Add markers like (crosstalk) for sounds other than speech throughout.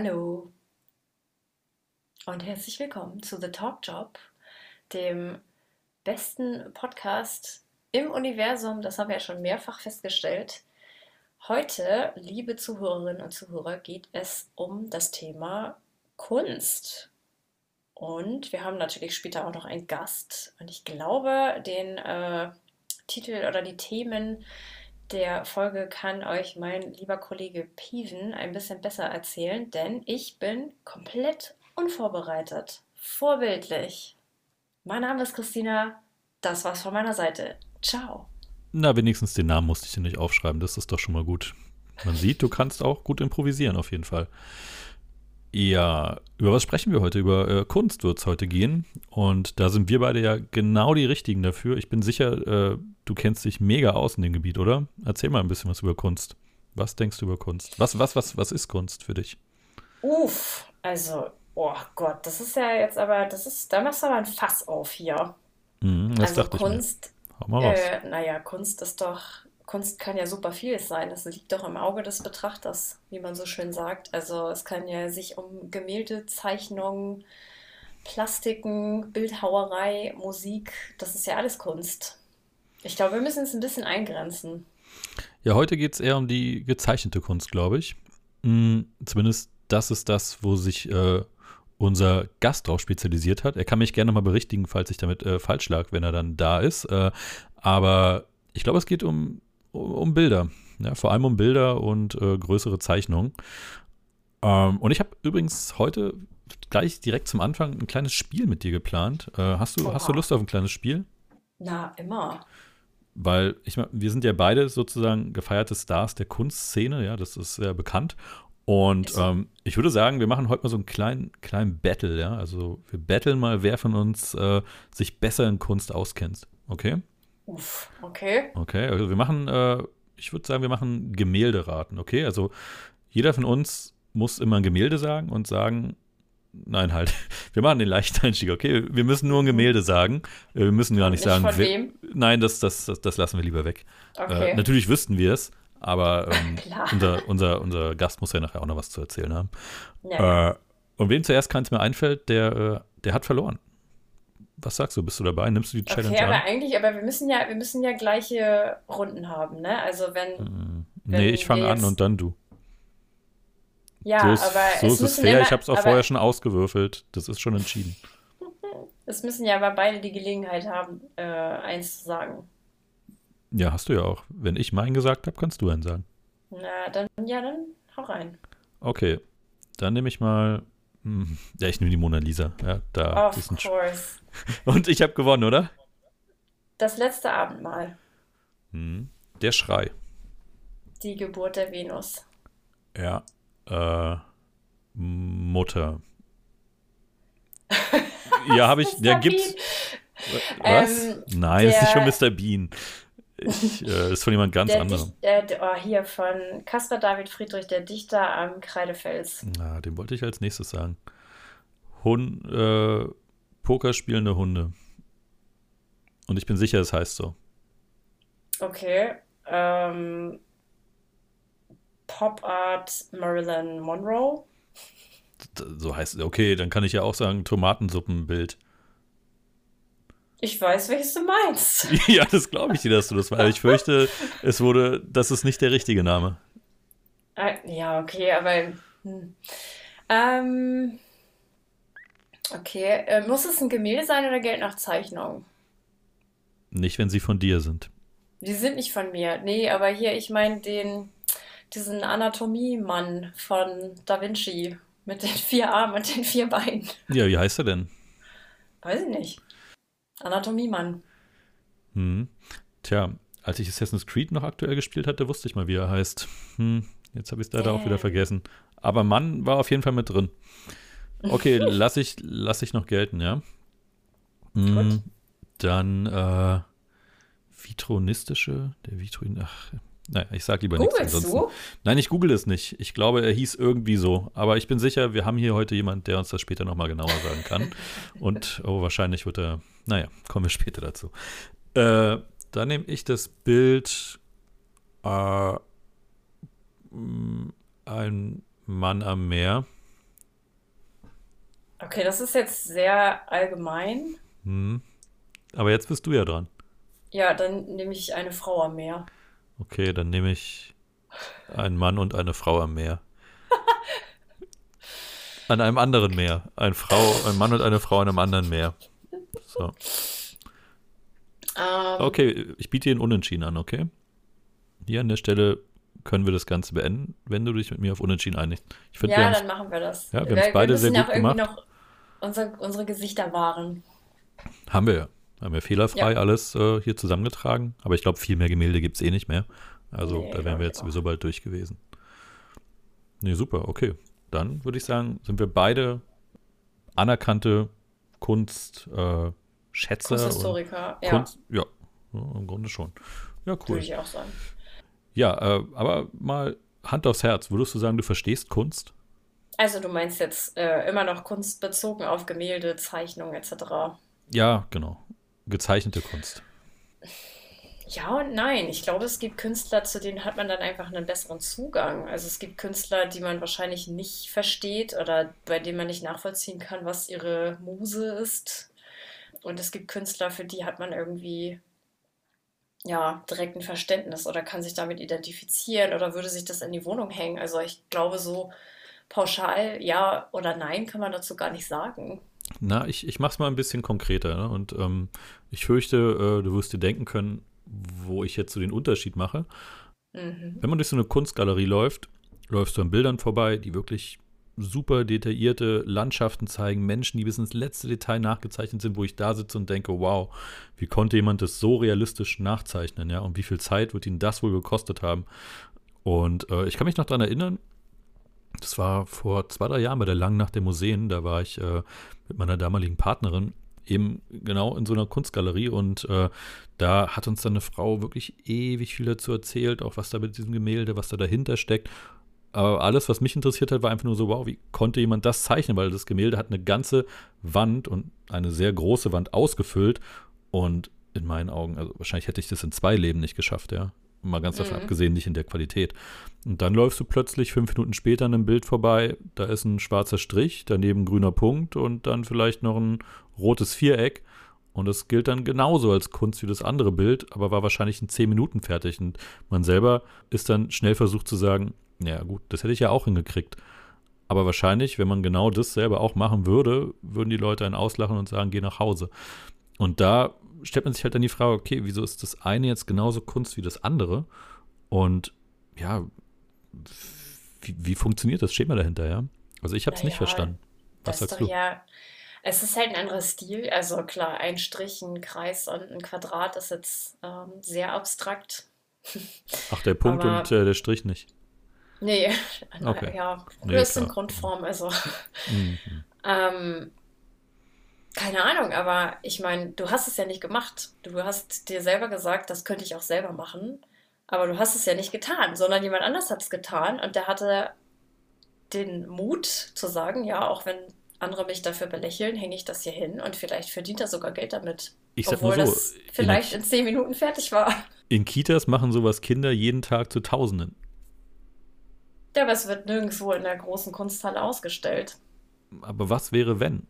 Hallo und herzlich willkommen zu The Talk Job, dem besten Podcast im Universum. Das haben wir ja schon mehrfach festgestellt. Heute, liebe Zuhörerinnen und Zuhörer, geht es um das Thema Kunst. Und wir haben natürlich später auch noch einen Gast. Und ich glaube, den äh, Titel oder die Themen der Folge kann euch mein lieber Kollege Piven ein bisschen besser erzählen, denn ich bin komplett unvorbereitet. Vorbildlich. Mein Name ist Christina. Das war's von meiner Seite. Ciao. Na, wenigstens den Namen musste ich dir nicht aufschreiben. Das ist doch schon mal gut. Man sieht, du kannst auch gut improvisieren, auf jeden Fall. Ja, über was sprechen wir heute? Über äh, Kunst wird es heute gehen. Und da sind wir beide ja genau die Richtigen dafür. Ich bin sicher, äh, du kennst dich mega aus in dem Gebiet, oder? Erzähl mal ein bisschen was über Kunst. Was denkst du über Kunst? Was, was, was, was ist Kunst für dich? Uff, also, oh Gott, das ist ja jetzt aber, das ist, da machst du aber ein Fass auf hier. Mhm, das Also dachte Kunst, ich mir. Hau mal raus. äh, naja, Kunst ist doch, Kunst kann ja super vieles sein. Das liegt doch im Auge des Betrachters, wie man so schön sagt. Also es kann ja sich um Gemälde, Zeichnungen, Plastiken, Bildhauerei, Musik, das ist ja alles Kunst. Ich glaube, wir müssen es ein bisschen eingrenzen. Ja, heute geht es eher um die gezeichnete Kunst, glaube ich. Mm, zumindest das ist das, wo sich äh, unser Gast drauf spezialisiert hat. Er kann mich gerne mal berichtigen, falls ich damit äh, falsch lag, wenn er dann da ist. Äh, aber ich glaube, es geht um, um, Bilder. Ja, vor allem um Bilder und äh, größere Zeichnungen. Ähm, und ich habe übrigens heute gleich direkt zum Anfang ein kleines Spiel mit dir geplant. Äh, hast, du, hast du. Lust auf ein kleines Spiel? Na, immer. Weil ich meine, wir sind ja beide sozusagen gefeierte Stars der Kunstszene, ja, das ist sehr bekannt. Und ähm, ich würde sagen, wir machen heute mal so einen kleinen, kleinen Battle, ja. Also wir battlen mal, wer von uns äh, sich besser in Kunst auskennt. Okay? Uff, okay. Okay, also wir machen, äh, ich würde sagen, wir machen Gemälderaten, okay? Also jeder von uns muss immer ein Gemälde sagen und sagen, nein, halt, (laughs) wir machen den leichten Einstieg, okay? Wir müssen nur ein Gemälde sagen. Äh, Wir müssen gar nicht, Nicht sagen, von wem? Nein, das, das, das, das lassen wir lieber weg. Okay. Äh, natürlich wüssten wir es, aber (laughs) ähm, Klar. unser, unser, unser Gast muss ja nachher auch noch was zu erzählen haben. Ja. Äh, und wem zuerst keins mehr einfällt, der, äh, der hat verloren. Was sagst du? Bist du dabei? Nimmst du die Challenge Okay, aber an? eigentlich, aber wir müssen ja, wir müssen ja gleiche Runden haben, ne? Also wenn, Hm, wenn Nee, ich fange an und dann du. ja, so ist, aber so es ist es fair. immer, ich habe es auch aber vorher schon ausgewürfelt. Das ist schon entschieden. (laughs) es müssen ja aber beide die Gelegenheit haben, äh, eins zu sagen. Ja, hast du ja auch. Wenn ich meinen gesagt habe, kannst du einen sagen. Na, dann, ja, dann hau rein. Okay, dann nehme ich mal. Hm, Ja, ich nehme die Mona Lisa. Ja, da Of course. (laughs) Und ich habe gewonnen, oder? Das letzte Abendmahl. Hm. Der Schrei. Die Geburt der Venus. Ja. Äh, Mutter. (laughs) ja, habe ich. Ja, Mr. gibt's. Bean. Was? Ähm, Nein, das ist nicht der- von Mr. Bean. Ich, äh, das ist von jemand ganz Der anderem. Dicht, äh, oh, hier von Caspar David Friedrich, der Dichter am Kreidefels. Na, den wollte ich als nächstes sagen. Hund, äh, Poker spielende Hunde. Und ich bin sicher, es heißt so. Okay. Ähm, Pop Art Marilyn Monroe. So heißt es. Okay, dann kann ich ja auch sagen Tomatensuppenbild. Ich weiß, welches du meinst. (laughs) ja, das glaube ich dir, dass du das weißt. Ich fürchte, es wurde, das ist nicht der richtige Name. Ah, Ja, okay, aber. Hm. Ähm, okay. Äh, muss es ein Gemälde sein oder Geld nach Zeichnung? Nicht, wenn sie von dir sind. Die sind nicht von mir. Nee, aber hier, ich meine den, diesen Anatomiemann von Da Vinci mit den vier Armen und den vier Beinen. Ja, wie heißt er denn? Weiß ich nicht. Anatomiemann. Hm. Tja, als ich Assassin's Creed noch aktuell gespielt hatte, wusste ich mal, wie er heißt. Hm, jetzt habe ich es leider auch wieder vergessen. Aber Mann war auf jeden Fall mit drin. Okay, (laughs) lass ich, lass ich noch gelten, ja. Hm, Gut. dann äh, Vitronistische, der Vitruin, ach, naja, ich sag lieber nichts Googlest ansonsten. du? Nein, ich google es nicht. Ich glaube, er hieß irgendwie so. Aber ich bin sicher, wir haben hier heute jemand, der uns das später nochmal genauer sagen kann. (laughs) Und oh, wahrscheinlich wird er, naja, kommen wir später dazu. Äh, da nehme ich das Bild äh, ein Mann am Meer. Okay, das ist jetzt sehr allgemein. Hm. Aber jetzt bist du ja dran. Ja, dann nehme ich eine Frau am Meer. Okay, dann nehme ich einen Mann und eine Frau am Meer. (laughs) An einem anderen Meer. Ein Frau, ein Mann und eine Frau an einem anderen Meer. So. Ähm, Okay, ich biete Ihnen Unentschieden an, okay? Hier an der Stelle können wir das Ganze beenden, wenn du dich mit mir auf Unentschieden einigst. Ich finde, wir Ja, haben dann machen wir das. Ja, wir haben's beide müssen sehr auch gut irgendwie gemacht. noch unsere, unsere Gesichter wahren. Haben wir ja. Haben wir fehlerfrei Ja. alles äh, hier zusammengetragen. Aber ich glaube, viel mehr Gemälde gibt es eh nicht mehr. Also Nee, da wären wir jetzt sowieso bald durch gewesen. Nee, super, okay. Dann würde ich sagen, sind wir beide anerkannte Kunst, äh, Schätzer und Kunsthistoriker, ja, Kunst. Ja, ja, im Grunde schon. Ja, cool. würde ich auch sagen. Ja, äh, aber mal Hand aufs Herz. Würdest du sagen, du verstehst Kunst? Also du meinst jetzt äh, immer noch Kunst bezogen auf Gemälde, Zeichnungen etc. Ja, genau. Gezeichnete Kunst. Ja und nein. Ich glaube, es gibt Künstler, zu denen hat man dann einfach einen besseren Zugang. Also es gibt Künstler, die man wahrscheinlich nicht versteht oder bei denen man nicht nachvollziehen kann, was ihre Muse ist. Und es gibt Künstler, für die hat man irgendwie ja direkt ein Verständnis oder kann sich damit identifizieren oder würde sich das in die Wohnung hängen. Also ich glaube, so pauschal ja oder nein kann man dazu gar nicht sagen. Na, ich, ich mach's mal ein bisschen konkreter. Ne? Und ähm, ich fürchte, äh, du wirst dir denken können, wo ich jetzt so den Unterschied mache. Mhm. Wenn man durch so eine Kunstgalerie läuft, läufst du an Bildern vorbei, die wirklich super detaillierte Landschaften zeigen, Menschen, die bis ins letzte Detail nachgezeichnet sind, wo ich da sitze und denke, wow, wie konnte jemand das so realistisch nachzeichnen, ja? Und wie viel Zeit wird ihn das wohl gekostet haben? Und äh, ich kann mich noch daran erinnern, das war vor zwei, drei Jahren bei der Langen Nacht der Museen, da war ich äh, mit meiner damaligen Partnerin eben genau in so einer Kunstgalerie und äh, da hat uns dann eine Frau wirklich ewig viel dazu erzählt, auch was da mit diesem Gemälde, was da dahinter steckt. Aber alles, was mich interessiert hat, war einfach nur so, wow, wie konnte jemand das zeichnen? Weil das Gemälde hat eine ganze Wand und eine sehr große Wand ausgefüllt und in meinen Augen, also wahrscheinlich hätte ich das in zwei Leben nicht geschafft, ja. Mal ganz davon Mhm. abgesehen, nicht in der Qualität. Und dann läufst du plötzlich fünf Minuten später an einem Bild vorbei, da ist ein schwarzer Strich, daneben ein grüner Punkt und dann vielleicht noch ein rotes Viereck. Und das gilt dann genauso als Kunst wie das andere Bild, aber war wahrscheinlich in zehn Minuten fertig. Und man selber ist dann schnell versucht zu sagen, ja gut, das hätte ich ja auch hingekriegt. Aber wahrscheinlich, wenn man genau das selber auch machen würde, würden die Leute einen auslachen und sagen, geh nach Hause. Und da stellt man sich halt dann die Frage, okay, wieso ist das eine jetzt genauso Kunst wie das andere? Und ja, wie, wie funktioniert das Schema dahinter, ja? Also ich habe es nicht Naja, verstanden. Was sagst du? ja, es ist halt ein anderer Stil. Also klar, ein Strich, ein Kreis und ein Quadrat ist jetzt ähm, sehr abstrakt. Ach, der Punkt Aber- und äh, der Strich nicht. Nee, Okay. ja, Nee, das sind. Grundformen. Also Mhm. ähm, keine Ahnung, aber ich meine, du hast es ja nicht gemacht. Du hast dir selber gesagt, das könnte ich auch selber machen. Aber du hast es ja nicht getan, sondern jemand anders hat es getan und der hatte den Mut zu sagen, ja, auch wenn andere mich dafür belächeln, hänge ich das hier hin und vielleicht verdient er sogar Geld damit. Ich sag Obwohl mal so, das in, vielleicht Ki- in zehn Minuten fertig war. in Kitas machen sowas Kinder jeden Tag zu Tausenden. Ja, aber es wird nirgendwo in der großen Kunsthalle ausgestellt. Aber was wäre, wenn?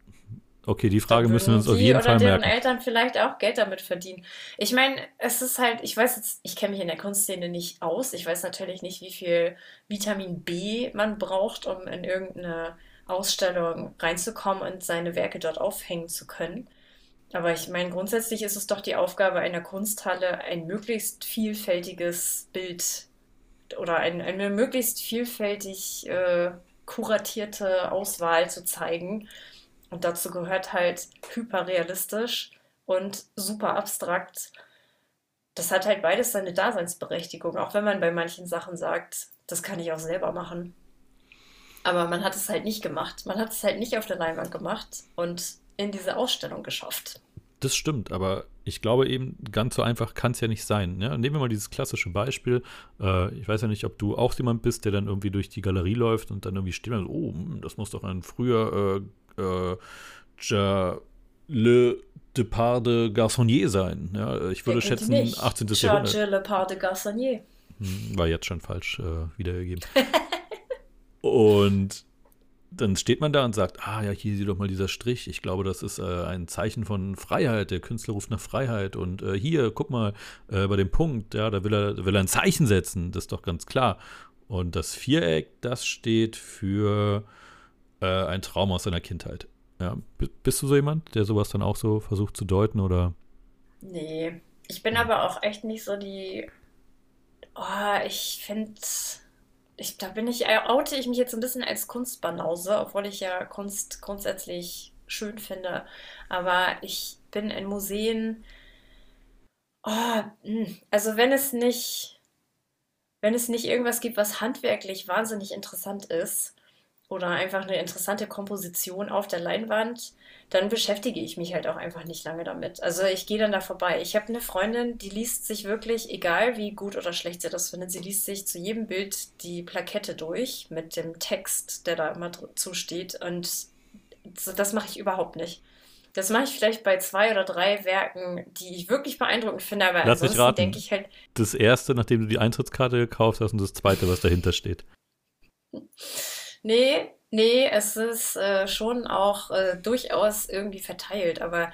Okay, die Frage müssen wir uns auf jeden oder Fall deren merken. Eltern vielleicht auch Geld damit verdienen. Ich meine, es ist halt, ich weiß jetzt, ich kenne mich in der Kunstszene nicht aus. Ich weiß natürlich nicht, wie viel Vitamin B man braucht, um in irgendeine Ausstellung reinzukommen und seine Werke dort aufhängen zu können. Aber ich meine, grundsätzlich ist es doch die Aufgabe einer Kunsthalle, ein möglichst vielfältiges Bild oder ein, eine möglichst vielfältig äh, kuratierte Auswahl zu zeigen. Und dazu gehört halt hyperrealistisch und super abstrakt. Das hat halt beides seine Daseinsberechtigung, auch wenn man bei manchen Sachen sagt, das kann ich auch selber machen. Aber man hat es halt nicht gemacht. Man hat es halt nicht auf der Leinwand gemacht und in diese Ausstellung geschafft. Das stimmt, aber ich glaube eben, ganz so einfach kann es ja nicht sein. Ja? Nehmen wir mal dieses klassische Beispiel. Äh, ich weiß ja nicht, ob du auch jemand bist, der dann irgendwie durch die Galerie läuft und dann irgendwie steht und so, oh, hm, das muss doch ein früher äh, äh, ja, Le Depart de Garçonnier sein. Ja? Ich würde Denken schätzen, nicht. 18. Jahrhundert. Georges de Garçonnier. Hm, War jetzt schon falsch äh, wiedergegeben. (laughs) Und dann steht man da und sagt, ah ja, hier sieh doch mal dieser Strich. Ich glaube, das ist äh, ein Zeichen von Freiheit. Der Künstler ruft nach Freiheit. Und äh, hier, guck mal, äh, bei dem Punkt, ja, da will er, will er ein Zeichen setzen. Das ist doch ganz klar. Und das Viereck, das steht für äh, ein Traum aus seiner Kindheit. Ja, bist du so jemand, der sowas dann auch so versucht zu deuten oder? Nee, ich bin aber auch echt nicht so die. Oh, ich finde ich, da bin ich, äh, oute ich mich jetzt ein bisschen als Kunstbanause, obwohl ich ja Kunst grundsätzlich schön finde. Aber ich bin in Museen. Oh, hm, also wenn es nicht, wenn es nicht irgendwas gibt, was handwerklich wahnsinnig interessant ist, oder einfach eine interessante Komposition auf der Leinwand, dann beschäftige ich mich halt auch einfach nicht lange damit. Also ich gehe dann da vorbei. Ich habe eine Freundin, die liest sich wirklich, egal wie gut oder schlecht sie das findet, sie liest sich zu jedem Bild die Plakette durch mit dem Text, der da immer zusteht. Und das mache ich überhaupt nicht. Das mache ich vielleicht bei zwei oder drei Werken, die ich wirklich beeindruckend finde, aber Lass ansonsten denke ich halt. Das erste, nachdem du die Eintrittskarte gekauft hast, und das zweite, was dahinter steht. Nee, nee, es ist äh, schon auch äh, durchaus irgendwie verteilt, aber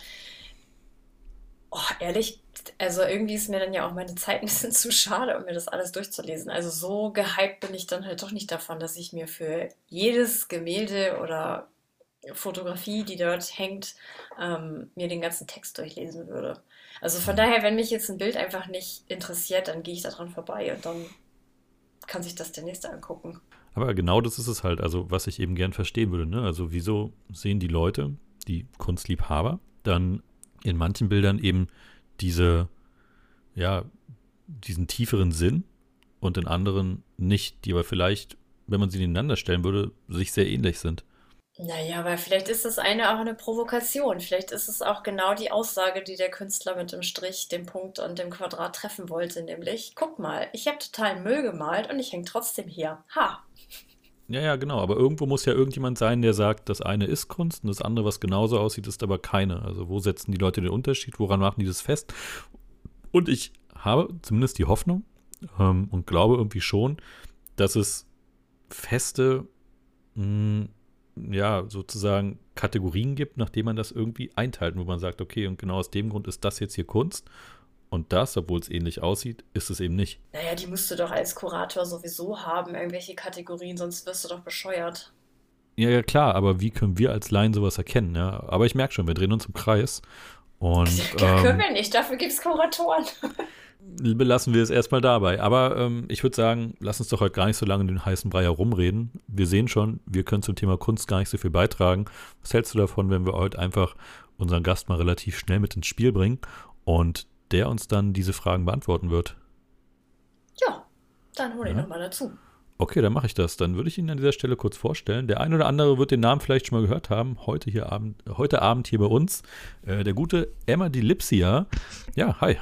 oh, ehrlich, also irgendwie ist mir dann ja auch meine Zeit (laughs) ein bisschen zu schade, um mir das alles durchzulesen. Also so gehypt bin ich dann halt doch nicht davon, dass ich mir für jedes Gemälde oder Fotografie, die dort hängt, ähm, mir den ganzen Text durchlesen würde. Also von daher, wenn mich jetzt ein Bild einfach nicht interessiert, dann gehe ich daran vorbei und dann kann sich das der Nächste angucken. Aber genau das ist es halt, also was ich eben gern verstehen würde. Ne? Also wieso sehen die Leute, die Kunstliebhaber, dann in manchen Bildern eben diese, ja, diesen tieferen Sinn und in anderen nicht, die aber vielleicht, wenn man sie nebeneinander stellen würde, sich sehr ähnlich sind. Naja, aber vielleicht ist das eine auch eine Provokation. Vielleicht ist es auch genau die Aussage, die der Künstler mit dem Strich, dem Punkt und dem Quadrat treffen wollte, nämlich, guck mal, ich habe total Müll gemalt und ich hänge trotzdem hier. Ha! Ja, ja, genau. Aber irgendwo muss ja irgendjemand sein, der sagt, das eine ist Kunst und das andere, was genauso aussieht, ist aber keine. Also wo setzen die Leute den Unterschied? Woran machen die das fest? Und ich habe zumindest die Hoffnung ähm, und glaube irgendwie schon, dass es feste mh, hm, ja, sozusagen Kategorien gibt, nachdem man das irgendwie einteilt, wo man sagt, okay, und genau aus dem Grund ist das jetzt hier Kunst. Und das, obwohl es ähnlich aussieht, ist es eben nicht. Naja, die musst du doch als Kurator sowieso haben, irgendwelche Kategorien, sonst wirst du doch bescheuert. Ja, ja, klar, aber wie können wir als Laien sowas erkennen? Ja? Aber ich merke schon, wir drehen uns im Kreis. Und, (laughs) ja, können ähm, wir nicht, dafür gibt es Kuratoren. (laughs) belassen wir es erstmal dabei. Aber ähm, ich würde sagen, lass uns doch heute gar nicht so lange in den heißen Brei herumreden. Wir sehen schon, wir können zum Thema Kunst gar nicht so viel beitragen. Was hältst du davon, wenn wir heute einfach unseren Gast mal relativ schnell mit ins Spiel bringen und der uns dann diese Fragen beantworten wird? Ja, dann hol ihn ja. nochmal dazu. Okay, dann mache ich das. Dann würde ich ihn an dieser Stelle kurz vorstellen. Der ein oder andere wird den Namen vielleicht schon mal gehört haben. Heute, hier Abend, heute Abend hier bei uns. Äh, der gute Emma Dilipsia. Ja, hi.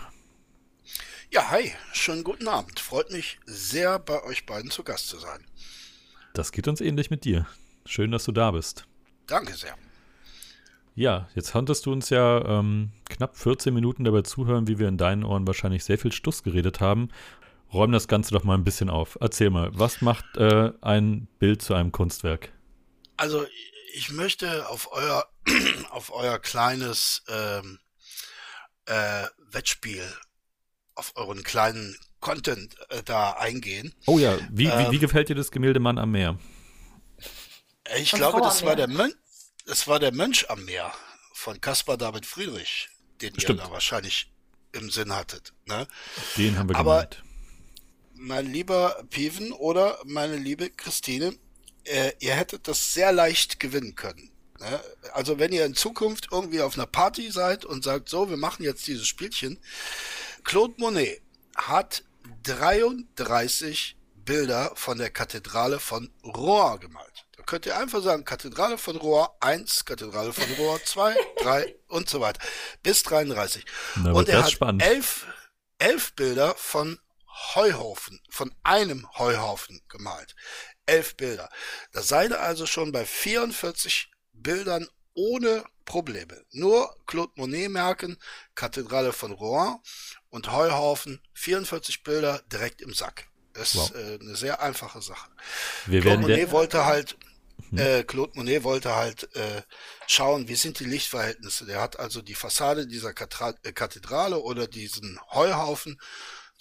Ja, hi, schönen guten Abend. Freut mich sehr, bei euch beiden zu Gast zu sein. Das geht uns ähnlich mit dir. Schön, dass du da bist. Danke sehr. Ja, jetzt konntest du uns ja ähm, knapp 14 Minuten dabei zuhören, wie wir in deinen Ohren wahrscheinlich sehr viel Stuss geredet haben. Räum das Ganze doch mal ein bisschen auf. Erzähl mal, was macht äh, ein Bild zu einem Kunstwerk? Also, ich möchte auf euer, (clears throat) auf euer kleines ähm, äh, Wettspiel auf euren kleinen Content äh, da eingehen. Oh ja, wie, ähm, wie, wie, gefällt dir das Gemälde Mann am Meer? Ich glaube, das war, der Mönch, das war der Mönch am Meer von Caspar David Friedrich, den Stimmt. ihr da wahrscheinlich im Sinn hattet. Ne? Den haben wir Aber, gemeint. Mein lieber Piven oder meine liebe Christine, äh, ihr hättet das sehr leicht gewinnen können. Ne? Also wenn ihr in Zukunft irgendwie auf einer Party seid und sagt, so, wir machen jetzt dieses Spielchen, Claude Monet hat 33 Bilder von der Kathedrale von Rouen gemalt. Da könnt ihr einfach sagen, Kathedrale von Rouen 1, Kathedrale von Rouen 2, 3 (laughs) und so weiter. Bis 33. Na, und er hat spannend. elf, elf Bilder von Heuhaufen, von einem Heuhaufen gemalt. Elf Bilder. Da seid ihr also schon bei 44 Bildern ohne Probleme. Nur Claude Monet merken, Kathedrale von Rouen und Heuhaufen, 44 Bilder direkt im Sack. Das wow. ist äh, eine sehr einfache Sache. Wir Claude Monet wollte halt, Mhm. Äh, Claude Monet wollte halt äh, schauen, wie sind die Lichtverhältnisse. Der hat also die Fassade dieser äh, Kathedrale oder diesen Heuhaufen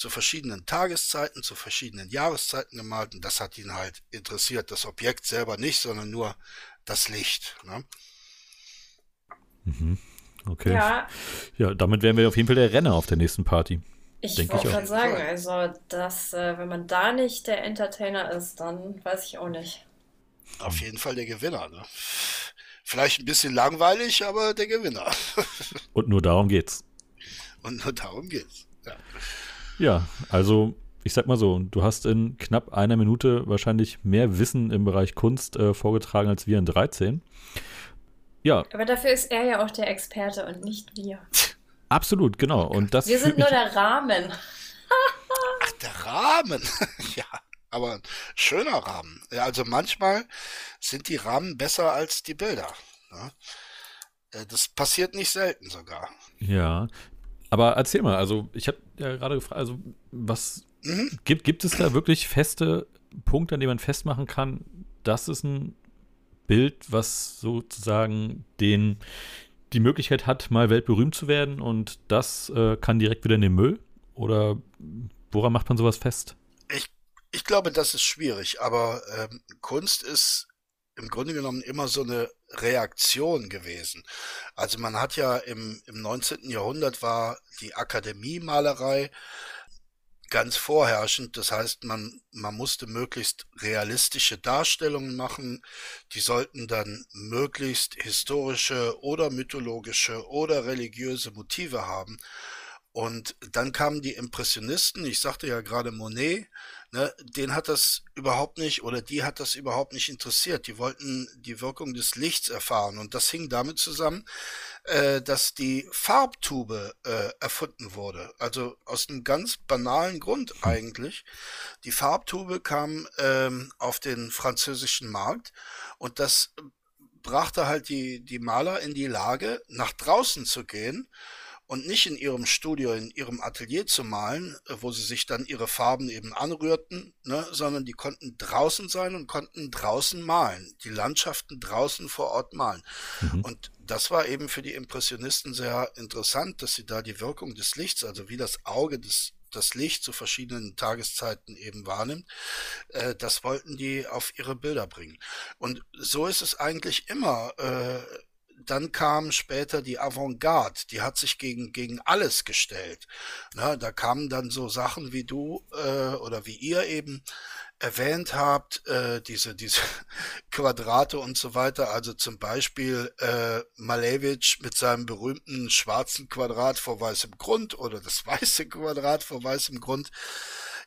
zu verschiedenen Tageszeiten, zu verschiedenen Jahreszeiten gemalt und das hat ihn halt interessiert. Das Objekt selber nicht, sondern nur das Licht. Ne? Mhm. Okay. Ja. ja, damit wären wir auf jeden Fall der Renner auf der nächsten Party. Ich wollte gerade sagen, also, dass, äh, wenn man da nicht der Entertainer ist, dann weiß ich auch nicht. Auf jeden Fall der Gewinner. Ne? Vielleicht ein bisschen langweilig, aber der Gewinner. (laughs) Und nur darum geht's. Und nur darum geht's. Ja, also ich sag mal so, du hast in knapp einer Minute wahrscheinlich mehr Wissen im Bereich Kunst äh, vorgetragen als wir in 13. Ja. Aber dafür ist er ja auch der Experte und nicht wir. (laughs) Absolut, genau. Und das wir sind nur der Rahmen. (laughs) Ach, der Rahmen. (laughs) ja aber ein schöner Rahmen. Ja, also manchmal sind die Rahmen besser als die Bilder. Ja. Äh, das passiert nicht selten sogar. Ja, aber erzähl mal, also ich habe ja gerade gefragt, also was mhm. gibt, gibt es da wirklich feste Punkte, an denen man festmachen kann, das ist ein Bild, was sozusagen den die Möglichkeit hat, mal weltberühmt zu werden und das äh, kann direkt wieder in den Müll? Oder woran macht man sowas fest? Ich ich glaube, das ist schwierig, aber ähm, Kunst ist im Grunde genommen immer so eine Reaktion gewesen. Also man hat ja im, im 19. Jahrhundert war die Akademiemalerei ganz vorherrschend. Das heißt, man, man musste möglichst realistische Darstellungen machen. Die sollten dann möglichst historische oder mythologische oder religiöse Motive haben. Und dann kamen die Impressionisten, ich sagte ja gerade Monet, ne, den hat das überhaupt nicht oder die hat das überhaupt nicht interessiert. Die wollten die Wirkung des Lichts erfahren und das hing damit zusammen, äh, dass die Farbtube äh, erfunden wurde. Also aus einem ganz banalen Grund hm. eigentlich. Die Farbtube kam ähm, auf den französischen Markt und das brachte halt die, die Maler in die Lage, nach draußen zu gehen und nicht in ihrem Studio, in ihrem Atelier zu malen, äh, wo sie sich dann ihre Farben eben anrührten, ne, sondern die konnten draußen sein und konnten draußen malen, die Landschaften draußen vor Ort malen. Mhm. Und das war eben für die Impressionisten sehr interessant, dass sie da die Wirkung des Lichts, also wie das Auge des das Licht zu verschiedenen Tageszeiten eben wahrnimmt, äh, das wollten die auf ihre Bilder bringen. Und so ist es eigentlich immer. Äh, dann kam später die Avantgarde, die hat sich gegen, gegen alles gestellt. Na, da kamen dann so Sachen wie du äh, oder wie ihr eben erwähnt habt, äh, diese, diese (laughs) Quadrate und so weiter, also zum Beispiel äh, Malevich mit seinem berühmten schwarzen Quadrat vor weißem Grund oder das (laughs) weiße Quadrat vor weißem Grund.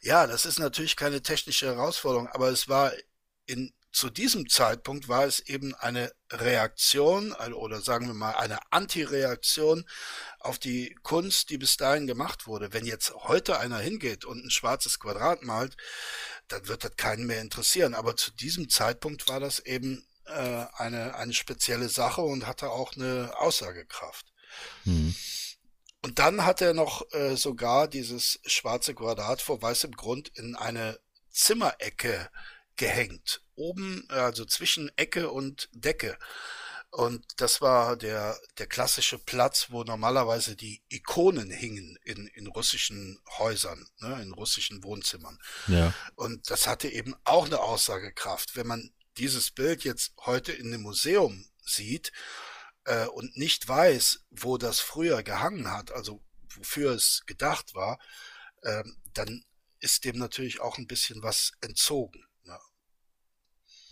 Ja, das ist natürlich keine technische Herausforderung, aber es war in zu diesem Zeitpunkt war es eben eine Reaktion oder sagen wir mal eine Antireaktion auf die Kunst, die bis dahin gemacht wurde. Wenn jetzt heute einer hingeht und ein schwarzes Quadrat malt, dann wird das keinen mehr interessieren. Aber zu diesem Zeitpunkt war das eben äh, eine, eine spezielle Sache und hatte auch eine Aussagekraft. Mhm. Und dann hat er noch äh, sogar dieses schwarze Quadrat vor weißem Grund in eine Zimmerecke gehängt. Oben, also zwischen Ecke und Decke. Und das war der, der klassische Platz, wo normalerweise die Ikonen hingen in, in russischen Häusern, ne, in russischen Wohnzimmern. Ja. Und das hatte eben auch eine Aussagekraft. Wenn man dieses Bild jetzt heute in einem Museum sieht äh, und nicht weiß, wo das früher gehangen hat, also wofür es gedacht war, äh, dann ist dem natürlich auch ein bisschen was entzogen.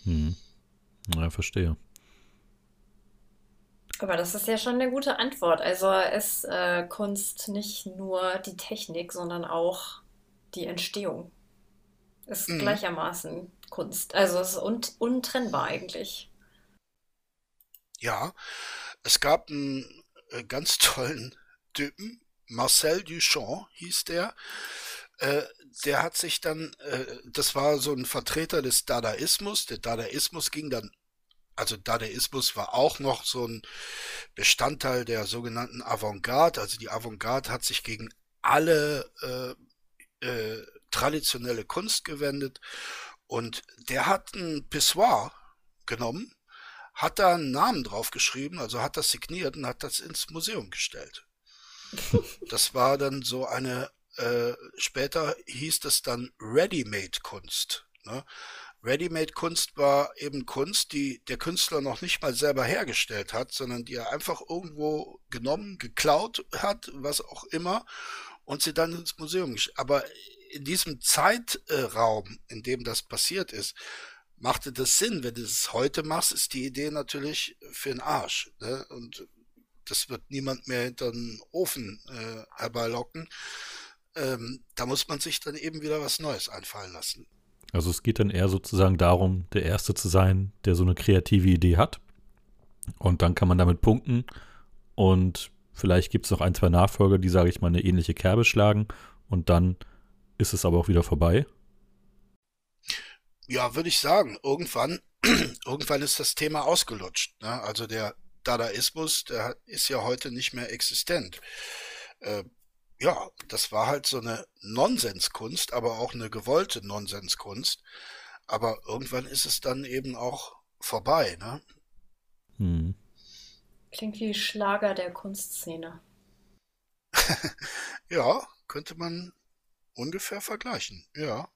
Hm. Ja, verstehe. Aber das ist ja schon eine gute Antwort. Also ist äh, Kunst nicht nur die Technik, sondern auch die Entstehung. Ist mhm. gleichermaßen Kunst. Also es ist un untrennbar eigentlich. Ja, es gab einen äh, ganz tollen Typen, Marcel Duchamp hieß der. Äh, der hat sich dann, äh, das war so ein Vertreter des Dadaismus. Der Dadaismus ging dann, also Dadaismus war auch noch so ein Bestandteil der sogenannten Avantgarde. Also die Avantgarde hat sich gegen alle äh, äh, traditionelle Kunst gewendet. Und der hat ein Pissoir genommen, hat da einen Namen draufgeschrieben, also hat das signiert und hat das ins Museum gestellt. (laughs) Das war dann so eine, äh, später hieß das dann Ready-Made-Kunst. Ne? Ready-Made-Kunst war eben Kunst, die der Künstler noch nicht mal selber hergestellt hat, sondern die er einfach irgendwo genommen, geklaut hat, was auch immer, und sie dann ins Museum gestellt. Aber in diesem Zeitraum, in dem das passiert ist, machte das Sinn. Wenn du es heute machst, ist die Idee natürlich für den Arsch. Ne? Und das wird niemand mehr hinter den Ofen äh, herbeilocken. Ähm, da muss man sich dann eben wieder was Neues einfallen lassen. Also es geht dann eher sozusagen darum, der Erste zu sein, der so eine kreative Idee hat. Und dann kann man damit punkten. Und vielleicht gibt es noch ein, zwei Nachfolger, die, sage ich mal, eine ähnliche Kerbe schlagen. Und dann ist es aber auch wieder vorbei. Ja, würde ich sagen. Irgendwann, (clears throat) irgendwann ist das Thema ausgelutscht. Ne? Also der Dadaismus, der ist ja heute nicht mehr existent. Äh, ja, das war halt so eine Nonsenskunst, aber auch eine gewollte Nonsenskunst. Aber irgendwann ist es dann eben auch vorbei, ne? Hm. Klingt wie Schlager der Kunstszene. (laughs) ja, könnte man ungefähr vergleichen. Ja.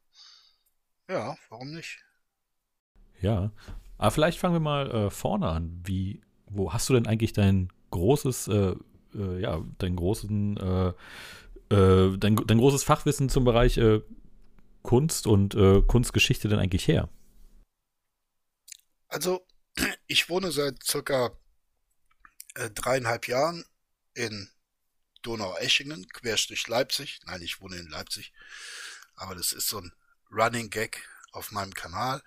Ja, warum nicht? Ja. Aber vielleicht fangen wir mal äh, vorne an. Wie, wo hast du denn eigentlich dein großes, äh, äh, ja, dein großen, äh, äh, dein, dein großes Fachwissen zum Bereich äh, Kunst und Kunstgeschichte denn eigentlich her? Also, (clears throat) ich wohne seit circa dreieinhalb Jahren in Donaueschingen, querstrich Leipzig. Nein, ich wohne in Leipzig. Aber das ist so ein Running Gag auf meinem Kanal.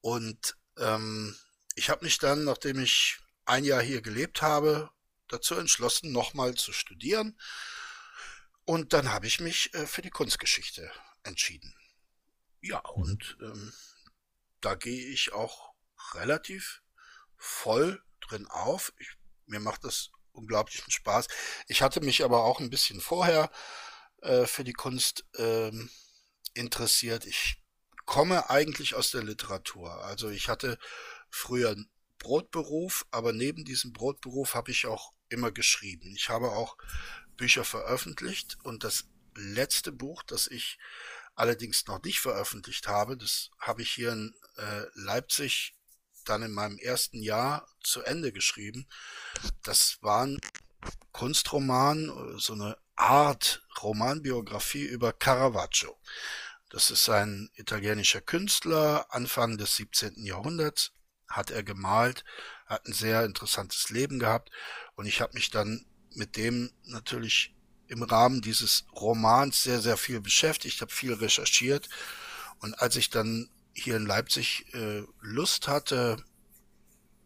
Und ähm, ich habe mich dann, nachdem ich ein Jahr hier gelebt habe, dazu entschlossen, nochmal zu studieren. Und dann habe ich mich äh, für die Kunstgeschichte entschieden. Ja, mhm. und ähm, da gehe ich auch relativ voll drin auf. Ich, mir macht das unglaublichen Spaß. Ich hatte mich aber auch ein bisschen vorher äh, für die Kunst ähm, interessiert. Ich komme eigentlich aus der Literatur. Also ich hatte früher einen Brotberuf, aber neben diesem Brotberuf habe ich auch immer geschrieben. Ich habe auch Bücher veröffentlicht und das letzte Buch, das ich allerdings noch nicht veröffentlicht habe, das habe ich hier in äh, Leipzig dann in meinem ersten Jahr zu Ende geschrieben. Das war ein Kunstroman, so eine Art Romanbiografie über Caravaggio. Das ist ein italienischer Künstler, Anfang des 17. Jahrhunderts hat er gemalt, hat ein sehr interessantes Leben gehabt und ich habe mich dann mit dem natürlich im Rahmen dieses Romans sehr, sehr viel beschäftigt, habe viel recherchiert und als ich dann hier in Leipzig äh, Lust hatte,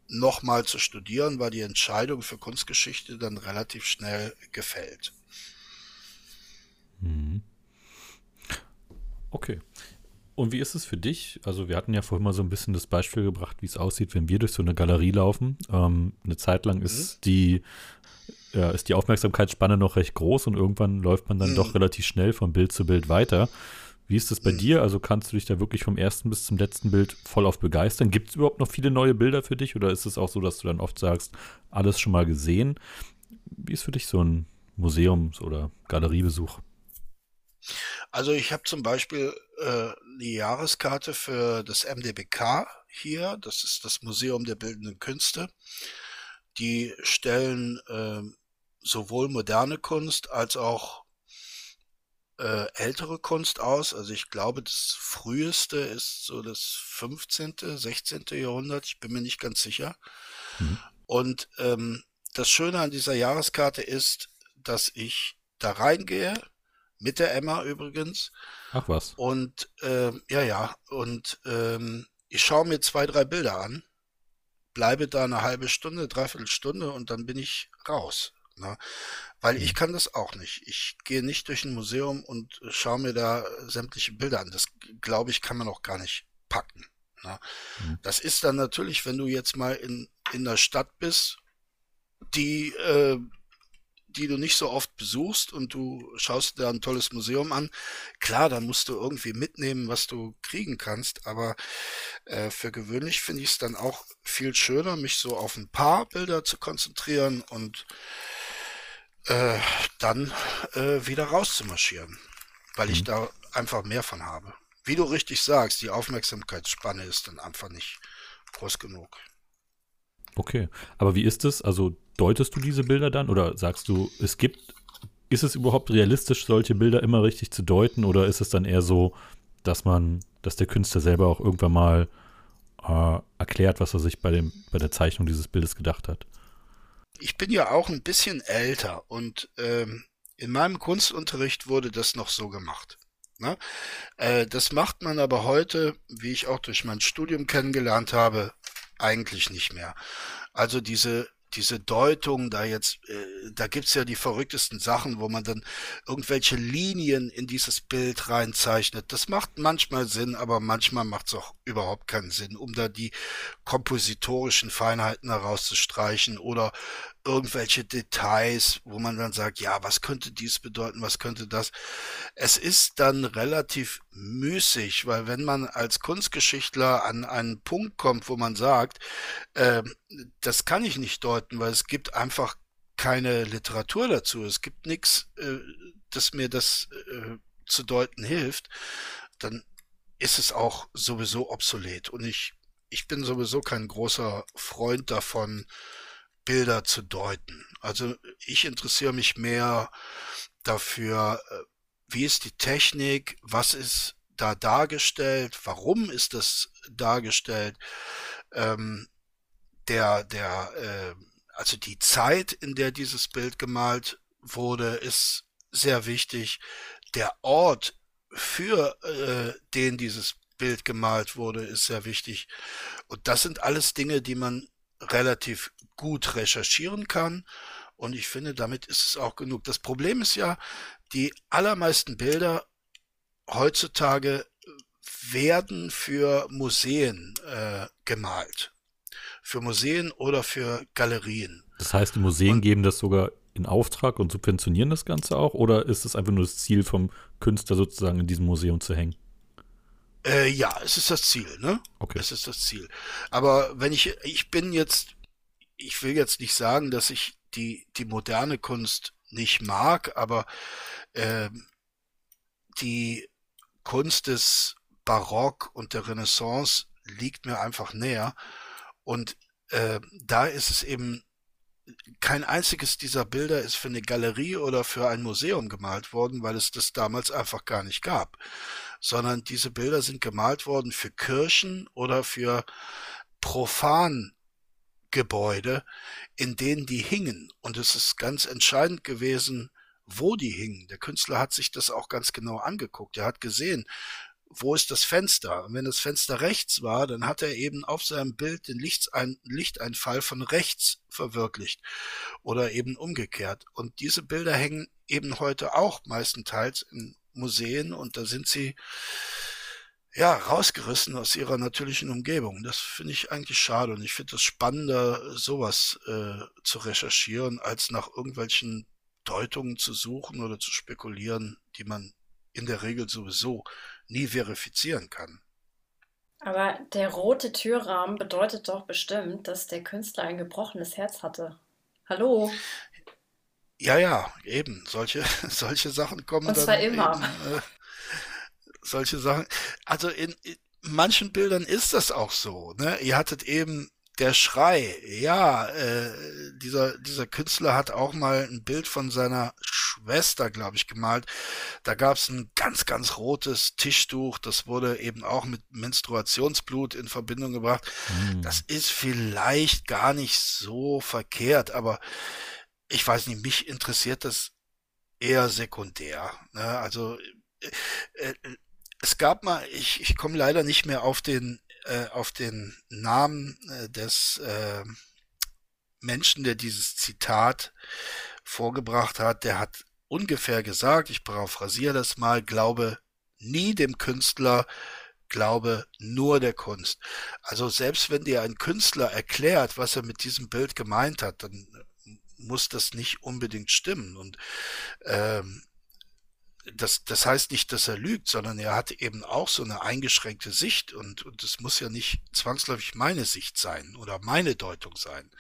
nochmal zu studieren, war die Entscheidung für Kunstgeschichte dann relativ schnell gefällt. Mhm. Okay. Und wie ist es für dich? Also wir hatten ja vorhin mal so ein bisschen das Beispiel gebracht, wie es aussieht, wenn wir durch so eine Galerie laufen. Ähm, eine Zeit lang ist mhm. die ja, ist die Aufmerksamkeitsspanne noch recht groß und irgendwann läuft man dann mhm. doch relativ schnell von Bild zu Bild weiter. Wie ist das bei mhm. dir? Also kannst du dich da wirklich vom ersten bis zum letzten Bild voll auf begeistern? Gibt es überhaupt noch viele neue Bilder für dich oder ist es auch so, dass du dann oft sagst, alles schon mal gesehen? Wie ist für dich so ein Museums- oder Galeriebesuch? Also ich habe zum Beispiel äh, die Jahreskarte für das MDBK hier, das ist das Museum der Bildenden Künste. Die stellen äh, sowohl moderne Kunst als auch äh, ältere Kunst aus. Also ich glaube, das früheste ist so das 15., 16. Jahrhundert, ich bin mir nicht ganz sicher. Mhm. Und ähm, das Schöne an dieser Jahreskarte ist, dass ich da reingehe, mit der Emma übrigens. Ach was. Und ähm, ja, ja, und ähm, ich schaue mir zwei, drei Bilder an, bleibe da eine halbe Stunde, dreiviertel Stunde und dann bin ich raus. Ne? Weil ich mhm. kann das auch nicht. Ich gehe nicht durch ein Museum und schaue mir da sämtliche Bilder an. Das glaube ich, kann man auch gar nicht packen. Ne? Mhm. Das ist dann natürlich, wenn du jetzt mal in, in der Stadt bist, die äh, die du nicht so oft besuchst und du schaust dir ein tolles Museum an, klar, dann musst du irgendwie mitnehmen, was du kriegen kannst. Aber äh, für gewöhnlich finde ich es dann auch viel schöner, mich so auf ein paar Bilder zu konzentrieren und äh, dann äh, wieder rauszumarschieren, weil ich mhm. da einfach mehr von habe. Wie du richtig sagst, die Aufmerksamkeitsspanne ist dann einfach nicht groß genug. Okay, aber wie ist es? Also deutest du diese Bilder dann oder sagst du, es gibt, ist es überhaupt realistisch, solche Bilder immer richtig zu deuten oder ist es dann eher so, dass man, dass der Künstler selber auch irgendwann mal äh, erklärt, was er sich bei, dem, bei der Zeichnung dieses Bildes gedacht hat? ich bin ja auch ein bisschen älter und ähm, in meinem Kunstunterricht wurde das noch so gemacht. Ne? Äh, das macht man aber heute, wie ich auch durch mein Studium kennengelernt habe, eigentlich nicht mehr. Also diese diese Deutung da jetzt, äh, da gibt's ja die verrücktesten Sachen, wo man dann irgendwelche Linien in dieses Bild reinzeichnet. Das macht manchmal Sinn, aber manchmal macht's auch überhaupt keinen Sinn, um da die kompositorischen Feinheiten herauszustreichen oder irgendwelche Details, wo man dann sagt, ja, was könnte dies bedeuten, was könnte das? Es ist dann relativ müßig, weil wenn man als Kunstgeschichtler an einen Punkt kommt, wo man sagt, äh, das kann ich nicht deuten, weil es gibt einfach keine Literatur dazu, es gibt nichts, äh, das mir das äh, zu deuten hilft, dann ist es auch sowieso obsolet. Und ich, ich bin sowieso kein großer Freund davon, Bilder zu deuten. Also ich interessiere mich mehr dafür, äh, wie ist die Technik, was ist da dargestellt, warum ist das dargestellt, ähm, der, der, äh, also die Zeit, in der dieses Bild gemalt wurde, ist sehr wichtig. Der Ort, für äh, den dieses Bild gemalt wurde, ist sehr wichtig. Und das sind alles Dinge, die man relativ gut recherchieren kann. Und ich finde, damit ist es auch genug. Das Problem ist ja, die allermeisten Bilder heutzutage werden für Museen äh, gemalt. Für Museen oder für Galerien. Das heißt, die Museen und, geben das sogar in Auftrag und subventionieren das Ganze auch? Oder ist es einfach nur das Ziel vom Künstler sozusagen in diesem Museum zu hängen? Äh, ja, es ist das Ziel, ne? Okay. Es ist das Ziel. Aber wenn ich, ich bin jetzt ich will jetzt nicht sagen, dass ich die, die moderne Kunst nicht mag, aber äh, die Kunst des Barock und der Renaissance liegt mir einfach näher. Und äh, da ist es eben, kein einziges dieser Bilder ist für eine Galerie oder für ein Museum gemalt worden, weil es das damals einfach gar nicht gab. Sondern diese Bilder sind gemalt worden für Kirchen oder für profan Gebäude, in denen die hingen. Und es ist ganz entscheidend gewesen, wo die hingen. Der Künstler hat sich das auch ganz genau angeguckt. Er hat gesehen, wo ist das Fenster? Und wenn das Fenster rechts war, dann hat er eben auf seinem Bild den Lichteinfall von rechts verwirklicht oder eben umgekehrt. Und diese Bilder hängen eben heute auch meistenteils in Museen und da sind sie ja, rausgerissen aus ihrer natürlichen Umgebung. Das finde ich eigentlich schade und ich finde es spannender, sowas äh, zu recherchieren, als nach irgendwelchen Deutungen zu suchen oder zu spekulieren, die man in der Regel sowieso nie verifizieren kann. Aber der rote Türrahmen bedeutet doch bestimmt, dass der Künstler ein gebrochenes Herz hatte. Hallo? Ja, ja, eben. Solche, (laughs) solche Sachen kommen Und zwar dann immer. Eben, äh, solche Sachen. Also in, in manchen Bildern ist das auch so. Ne? Ihr hattet eben der Schrei. Ja, äh, dieser, dieser Künstler hat auch mal ein Bild von seiner Schwester, glaube ich, gemalt. Da gab es ein ganz, ganz rotes Tischtuch. Das wurde eben auch mit Menstruationsblut in Verbindung gebracht. Mhm. Das ist vielleicht gar nicht so verkehrt, aber ich weiß nicht, mich interessiert das eher sekundär. Ne? Also äh, äh, es gab mal, ich, ich komme leider nicht mehr auf den, äh, auf den Namen äh, des äh, Menschen, der dieses Zitat vorgebracht hat. Der hat ungefähr gesagt, ich paraphrasiere das mal, glaube nie dem Künstler, glaube nur der Kunst. Also selbst wenn dir ein Künstler erklärt, was er mit diesem Bild gemeint hat, dann muss das nicht unbedingt stimmen. Und ähm, das, das heißt nicht, dass er lügt, sondern er hat eben auch so eine eingeschränkte Sicht und, und es muss ja nicht zwangsläufig meine Sicht sein oder meine Deutung sein.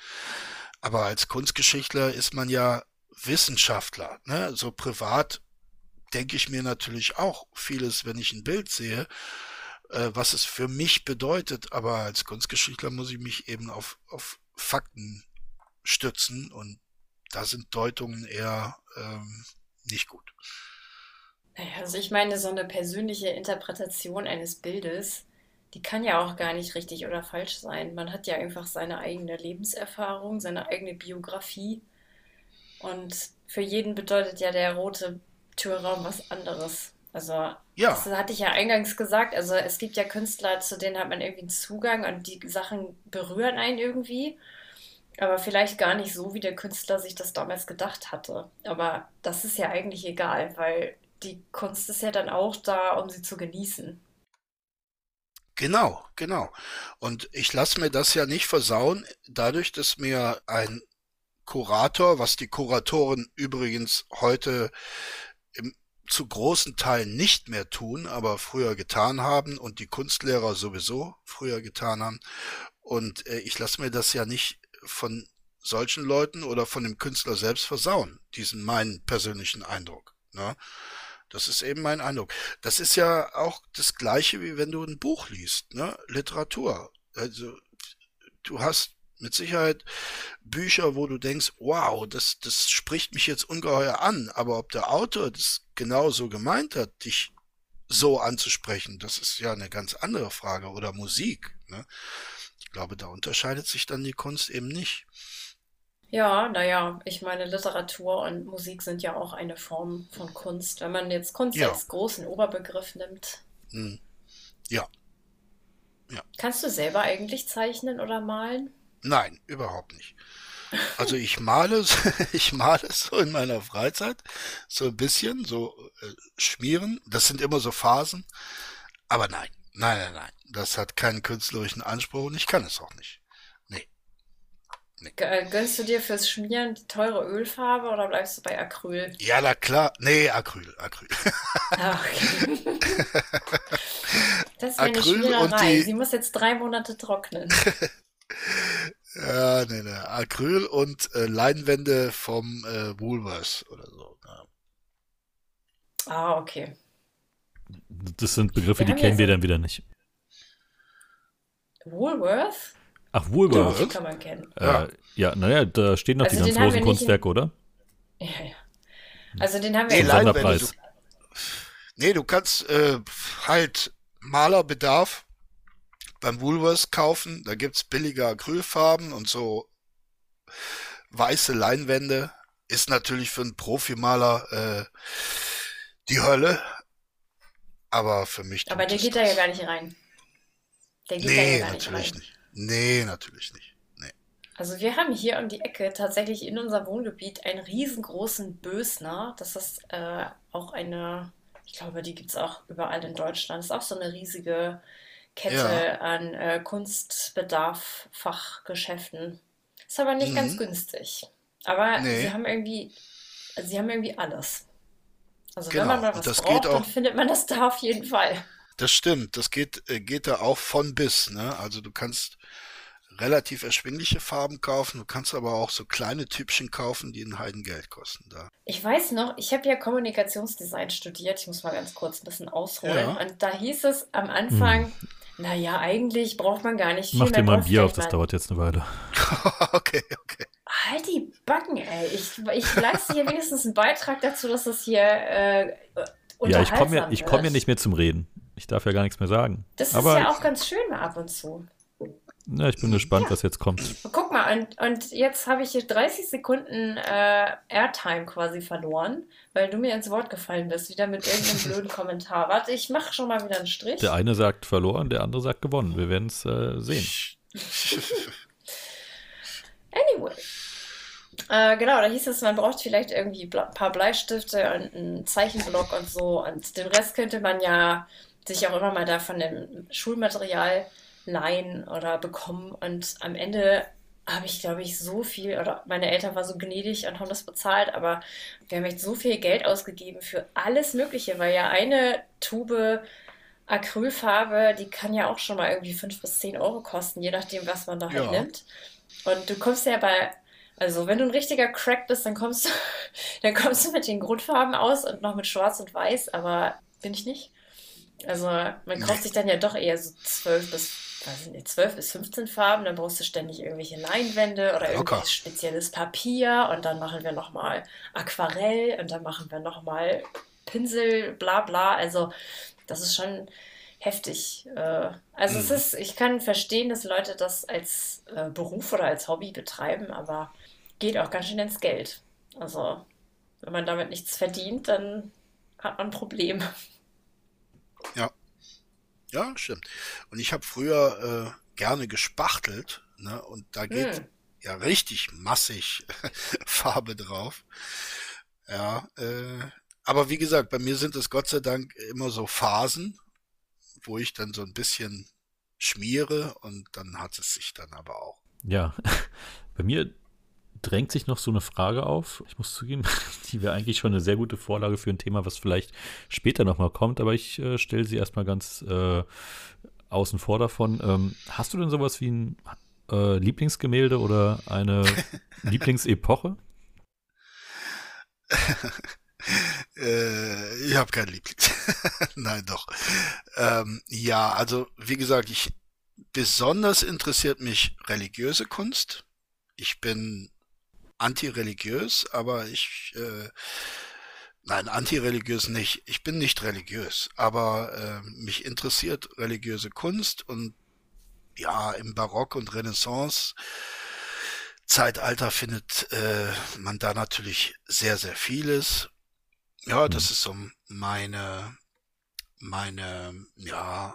Aber als Kunstgeschichtler ist man ja Wissenschaftler. Ne? So privat denke ich mir natürlich auch vieles, wenn ich ein Bild sehe, äh, was es für mich bedeutet. Aber als Kunstgeschichtler muss ich mich eben auf, auf Fakten stützen und da sind Deutungen eher ähm, nicht gut. Also ich meine, so eine persönliche Interpretation eines Bildes, die kann ja auch gar nicht richtig oder falsch sein. Man hat ja einfach seine eigene Lebenserfahrung, seine eigene Biografie. Und für jeden bedeutet ja der rote Türraum was anderes. Also, Ja, das hatte ich ja eingangs gesagt. Also, es gibt ja Künstler, zu denen hat man irgendwie einen Zugang und die Sachen berühren einen irgendwie. Aber vielleicht gar nicht so, wie der Künstler sich das damals gedacht hatte. Aber das ist ja eigentlich egal, weil die Kunst ist ja dann auch da, um sie zu genießen. genau, genau. Und ich lasse mir das ja nicht versauen, dadurch, dass mir ein Kurator, was die Kuratoren übrigens heute im, zu großen Teilen nicht mehr tun, aber früher getan haben und die Kunstlehrer sowieso früher getan haben. Und äh, ich lasse mir das ja nicht von solchen Leuten oder von dem Künstler selbst versauen, diesen meinen persönlichen Eindruck. Ne? Das ist eben mein Eindruck. Das ist ja auch das Gleiche, wie wenn du ein Buch liest, ne? Literatur. Also du hast mit Sicherheit Bücher, wo du denkst, wow, das, das spricht mich jetzt ungeheuer an, aber ob der Autor das genau so gemeint hat, dich so anzusprechen, das ist ja eine ganz andere Frage. Oder Musik, ne? Ich glaube, da unterscheidet sich dann die Kunst eben nicht. Ja, naja, ich meine, Literatur und Musik sind ja auch eine Form von Kunst. Wenn man jetzt Kunst Ja, als großen Oberbegriff nimmt, hm, ja, ja. kannst du selber eigentlich zeichnen oder malen? Nein, überhaupt nicht. Also ich male, (laughs) ich male so in meiner Freizeit, so ein bisschen, so äh, schmieren. Das sind immer so Phasen. Aber nein, nein, nein, nein. Das hat keinen künstlerischen Anspruch und ich kann es auch nicht. Nee, nee. Äh, Gönnst du dir fürs Schmieren die teure Ölfarbe oder bleibst du bei Acryl? Ja, na klar. Nee, Acryl, Acryl. Ah, okay. (laughs) Das wäre eine Acryl und Schmiererei. die, Sie muss jetzt drei Monate trocknen. (laughs) ja, nee, nee, Acryl und äh, Leinwände vom äh, Woolworths oder so. Ja. Ah, okay. Das sind Begriffe, Wir die kennen wir dann wieder nicht. Woolworth? Ach, Woolworth. Die Woolworth? kann man kennen. Ja. Äh, ja, naja, da stehen noch die Also ganz den haben großen. Kunstwerke, oder? Ja, ja. Also den haben wir Nee. Du, Sonderpreis. nee, du kannst äh, halt Malerbedarf beim Woolworths kaufen. Da gibt's billige Acrylfarben und so weiße Leinwände. Ist natürlich für einen Profimaler äh, die Hölle, aber für mich Aber der es geht da ja gar nicht rein. Der geht ja Nee, gar nicht natürlich rein. nicht. Nee, natürlich nicht. Nee. Also wir haben hier um die Ecke tatsächlich in unserem Wohngebiet einen riesengroßen Bösner. Das ist äh, auch eine, ich glaube, die gibt es auch überall in Deutschland. Das ist auch so eine riesige Ja. Kette an äh, Kunstbedarf, Fachgeschäften. Ist aber nicht ganz Mhm. günstig. Aber sie Nee, haben irgendwie, sie haben irgendwie alles. Also wenn man genau. mal Und was braucht, dann findet man das da auf jeden Fall. Das stimmt, das geht, äh, geht da auch von bis, ne? Also du kannst relativ erschwingliche Farben kaufen, du kannst aber auch so kleine Typchen kaufen, die ein Heidengeld kosten da. Ich weiß noch, ich habe ja Kommunikationsdesign studiert. Ich muss mal ganz kurz ein bisschen ausholen. Ja. Und da hieß es am Hm. Anfang, naja, eigentlich braucht man gar nicht viel Mach dir mal ein Bier auf, das mal. dauert jetzt eine Weile. (laughs) Okay, okay. Halt die Backen, ey. Ich, ich leiste hier wenigstens einen Beitrag dazu, dass es hier äh, Ja, ich komme ja, ich komm ja nicht mehr zum Reden. Ich darf ja gar nichts mehr sagen. Das ist Aber ja auch ganz schön mal ab und zu. ja, ich bin gespannt, Ja. was jetzt kommt. Guck mal, und, und jetzt habe ich hier 30 Sekunden äh, Airtime quasi verloren, weil du mir ins Wort gefallen bist, wieder mit irgendeinem (laughs) blöden Kommentar. Warte, ich mache schon mal wieder einen Strich. Der eine sagt verloren, der andere sagt gewonnen. Wir werden es äh, sehen. (laughs) Anyway. Äh, genau, da hieß es, man braucht vielleicht irgendwie ein paar Bleistifte und einen Zeichenblock und so. Und den Rest könnte man ja sich auch immer mal da von dem Schulmaterial leihen oder bekommen. Und am Ende habe ich, glaube ich, so viel, oder meine Eltern waren so gnädig und haben das bezahlt, aber wir haben echt so viel Geld ausgegeben für alles Mögliche, weil ja eine Tube Acrylfarbe, die kann ja auch schon mal irgendwie 5 bis 10 Euro kosten, je nachdem, was man da halt Ja. nimmt. Und du kommst ja bei, also wenn du ein richtiger Crack bist, dann kommst du, (laughs) dann kommst du mit den Grundfarben aus und noch mit Schwarz und Weiß, aber bin ich nicht. Also man kauft sich dann ja doch eher so 12 bis, weiß ich nicht, 12 bis 15 Farben, dann brauchst du ständig irgendwelche Leinwände oder Locker. irgendwelches spezielles Papier und dann machen wir nochmal Aquarell und dann machen wir nochmal Pinsel, bla bla. Also das ist schon heftig. Äh, Also es Mhm. ist, ich kann verstehen, dass Leute das als äh, Beruf oder als Hobby betreiben, aber geht auch ganz schön ins Geld. Also wenn man damit nichts verdient, dann hat man ein Problem. Ja, stimmt. Und ich habe früher äh, gerne gespachtelt, ne? Und da geht Hm. ja richtig massig (laughs) Farbe drauf. Ja, äh, aber wie gesagt, bei mir sind es Gott sei Dank immer so Phasen, wo ich dann so ein bisschen schmiere und dann hat es sich dann aber auch. Ja, (laughs) bei mir drängt sich noch so eine Frage auf. Ich muss zugeben, (laughs) die wäre eigentlich schon eine sehr gute Vorlage für ein Thema, was vielleicht später nochmal kommt, aber ich äh, stelle sie erstmal ganz äh, außen vor davon. Ähm, hast du denn sowas wie ein äh, Lieblingsgemälde oder eine (laughs) Lieblingsepoche? (laughs) Äh, ich habe kein Lieblings. Nein, doch. Ähm, ja, also wie gesagt, ich besonders interessiert mich religiöse Kunst. Ich bin antireligiös, aber ich äh, nein, antireligiös nicht. Ich bin nicht religiös, aber äh, mich interessiert religiöse Kunst und ja, im Barock und Renaissance Zeitalter findet äh, man da natürlich sehr, sehr vieles. Ja, das ist so meine, meine, ja,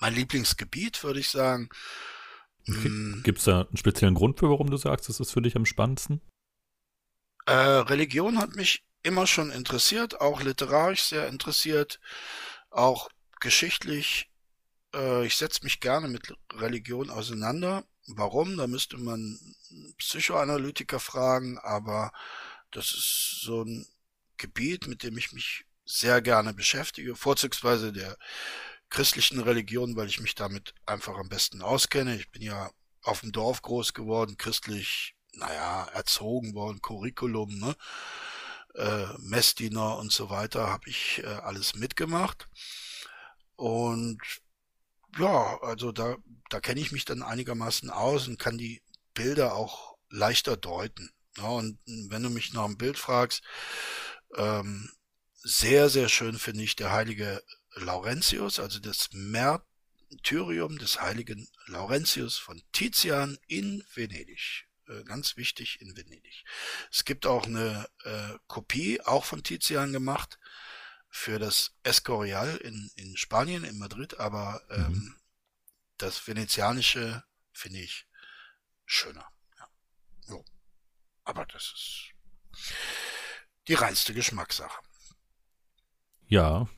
mein Lieblingsgebiet, würde ich sagen. Mm, Gibt es da einen speziellen Grund für, warum du sagst, das ist für dich am spannendsten? Äh, Religion hat mich immer schon interessiert, auch literarisch sehr interessiert, auch geschichtlich. Äh, ich setze mich gerne mit Religion auseinander. Warum? Da müsste man Psychoanalytiker fragen, aber das ist so ein Gebiet, mit dem ich mich sehr gerne beschäftige, vorzugsweise der christlichen Religion, weil ich mich damit einfach am besten auskenne. Ich bin ja auf dem Dorf groß geworden, christlich, naja, erzogen worden, Curriculum, ne? Äh, Messdiener und so weiter, habe ich äh, alles mitgemacht. Und ja, also da, da kenne ich mich dann einigermaßen aus und kann die Bilder auch leichter deuten. Ja, und wenn du mich nach einem Bild fragst, ähm, sehr, sehr schön finde ich der heilige Laurentius, also das Märtyrium des heiligen Laurentius von Tizian in Venedig. Äh, ganz wichtig in Venedig. Es gibt auch eine äh, Kopie, auch von Tizian gemacht, für das Escorial in, in Spanien, in Madrid, aber ähm, das Venezianische finde ich schöner. Ja. Jo. Aber das ist die reinste Geschmackssache. Ja,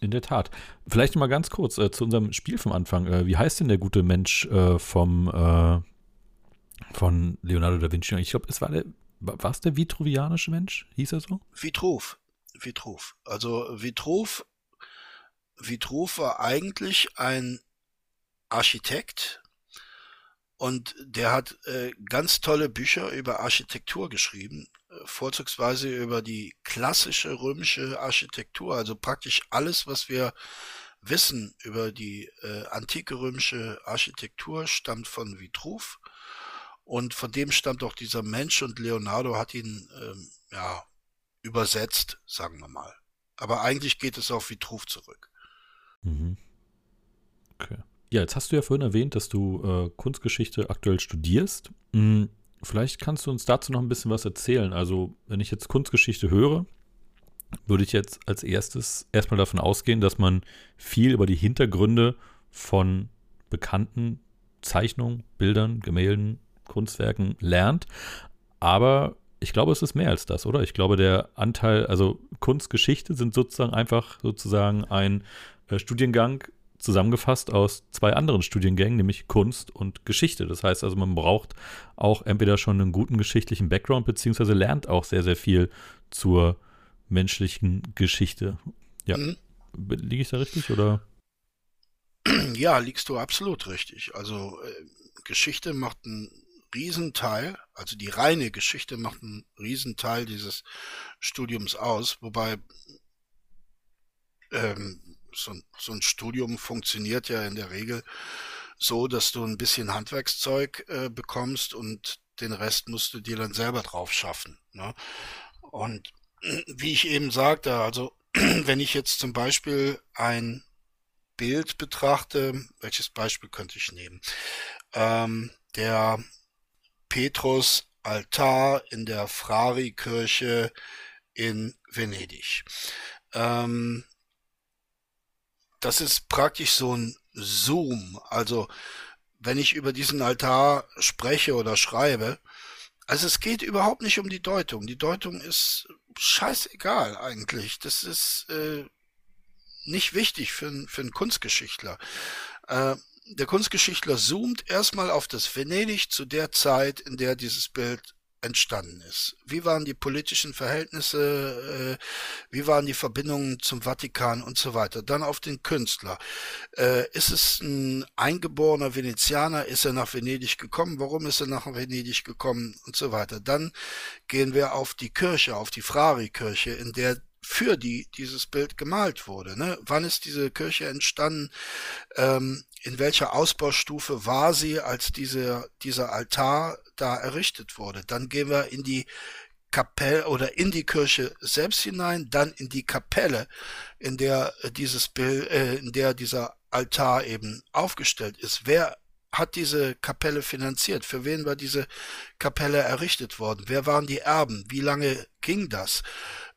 in der Tat. Vielleicht mal ganz kurz äh, zu unserem Spiel vom Anfang. Äh, wie heißt denn der gute Mensch äh, vom äh, von Leonardo da Vinci? Ich glaube, es war der war es der vitruvianische Mensch? Hieß er so? Vitruv. Vitruv. Also Vitruv, Vitruv war eigentlich ein Architekt und der hat äh, ganz tolle Bücher über Architektur geschrieben, äh, vorzugsweise über die klassische römische Architektur, also praktisch alles, was wir wissen über die äh, antike römische Architektur, stammt von Vitruv und von dem stammt auch dieser Mensch und Leonardo hat ihn ähm, ja übersetzt, sagen wir mal. Aber eigentlich geht es auf Vitruv zurück. Mhm. Okay. Ja, jetzt hast du ja vorhin erwähnt, dass du äh, Kunstgeschichte aktuell studierst. Hm, vielleicht kannst du uns dazu noch ein bisschen was erzählen. Also, wenn ich jetzt Kunstgeschichte höre, würde ich jetzt als erstes erstmal davon ausgehen, dass man viel über die Hintergründe von bekannten Zeichnungen, Bildern, Gemälden, Kunstwerken lernt. Aber ich glaube, es ist mehr als das, oder? Ich glaube, der Anteil, also Kunstgeschichte sind sozusagen einfach sozusagen ein äh, Studiengang zusammengefasst aus zwei anderen Studiengängen, nämlich Kunst und Geschichte. Das heißt also, man braucht auch entweder schon einen guten geschichtlichen Background, beziehungsweise lernt auch sehr, sehr viel zur menschlichen Geschichte. Ja. Mhm. Liege ich da richtig oder? Ja, liegst du absolut richtig. Also äh, Geschichte macht einen Riesenteil, also die reine Geschichte macht einen Riesenteil dieses Studiums aus, wobei ähm, so, so, ein Studium funktioniert ja in der Regel so, dass du ein bisschen Handwerkszeug äh, bekommst und den Rest musst du dir dann selber drauf schaffen. Ne? Und (clears throat) wie ich eben sagte, also (clears throat) wenn ich jetzt zum Beispiel ein Bild betrachte, welches Beispiel könnte ich nehmen? Ähm, der Petrus Altar in der Frari-Kirche in Venedig. Ähm, das ist praktisch so ein Zoom. Also wenn ich über diesen Altar spreche oder schreibe, also es geht überhaupt nicht um die Deutung. Die Deutung ist scheißegal eigentlich. Das ist äh, nicht wichtig für, für einen Kunstgeschichtler. Äh, der Kunstgeschichtler zoomt erstmal auf das Venedig zu der Zeit, in der dieses Bild entstanden ist. Wie waren die politischen Verhältnisse, äh, wie waren die Verbindungen zum Vatikan und so weiter. Dann auf den Künstler. Äh, ist es ein eingeborener Venezianer? Ist er nach Venedig gekommen? Warum ist er nach Venedig gekommen und so weiter. Dann gehen wir auf die Kirche, auf die Frari-Kirche, in der für die dieses Bild gemalt wurde. Ne? Wann ist diese Kirche entstanden? Ähm, in welcher Ausbaustufe war sie, als diese, dieser Altar da errichtet wurde? Dann gehen wir in die Kapelle oder in die Kirche selbst hinein, dann in die Kapelle, in der dieses Bild, äh, in der dieser Altar eben aufgestellt ist. Wer hat diese Kapelle finanziert? Für wen war diese Kapelle errichtet worden? Wer waren die Erben? Wie lange ging das?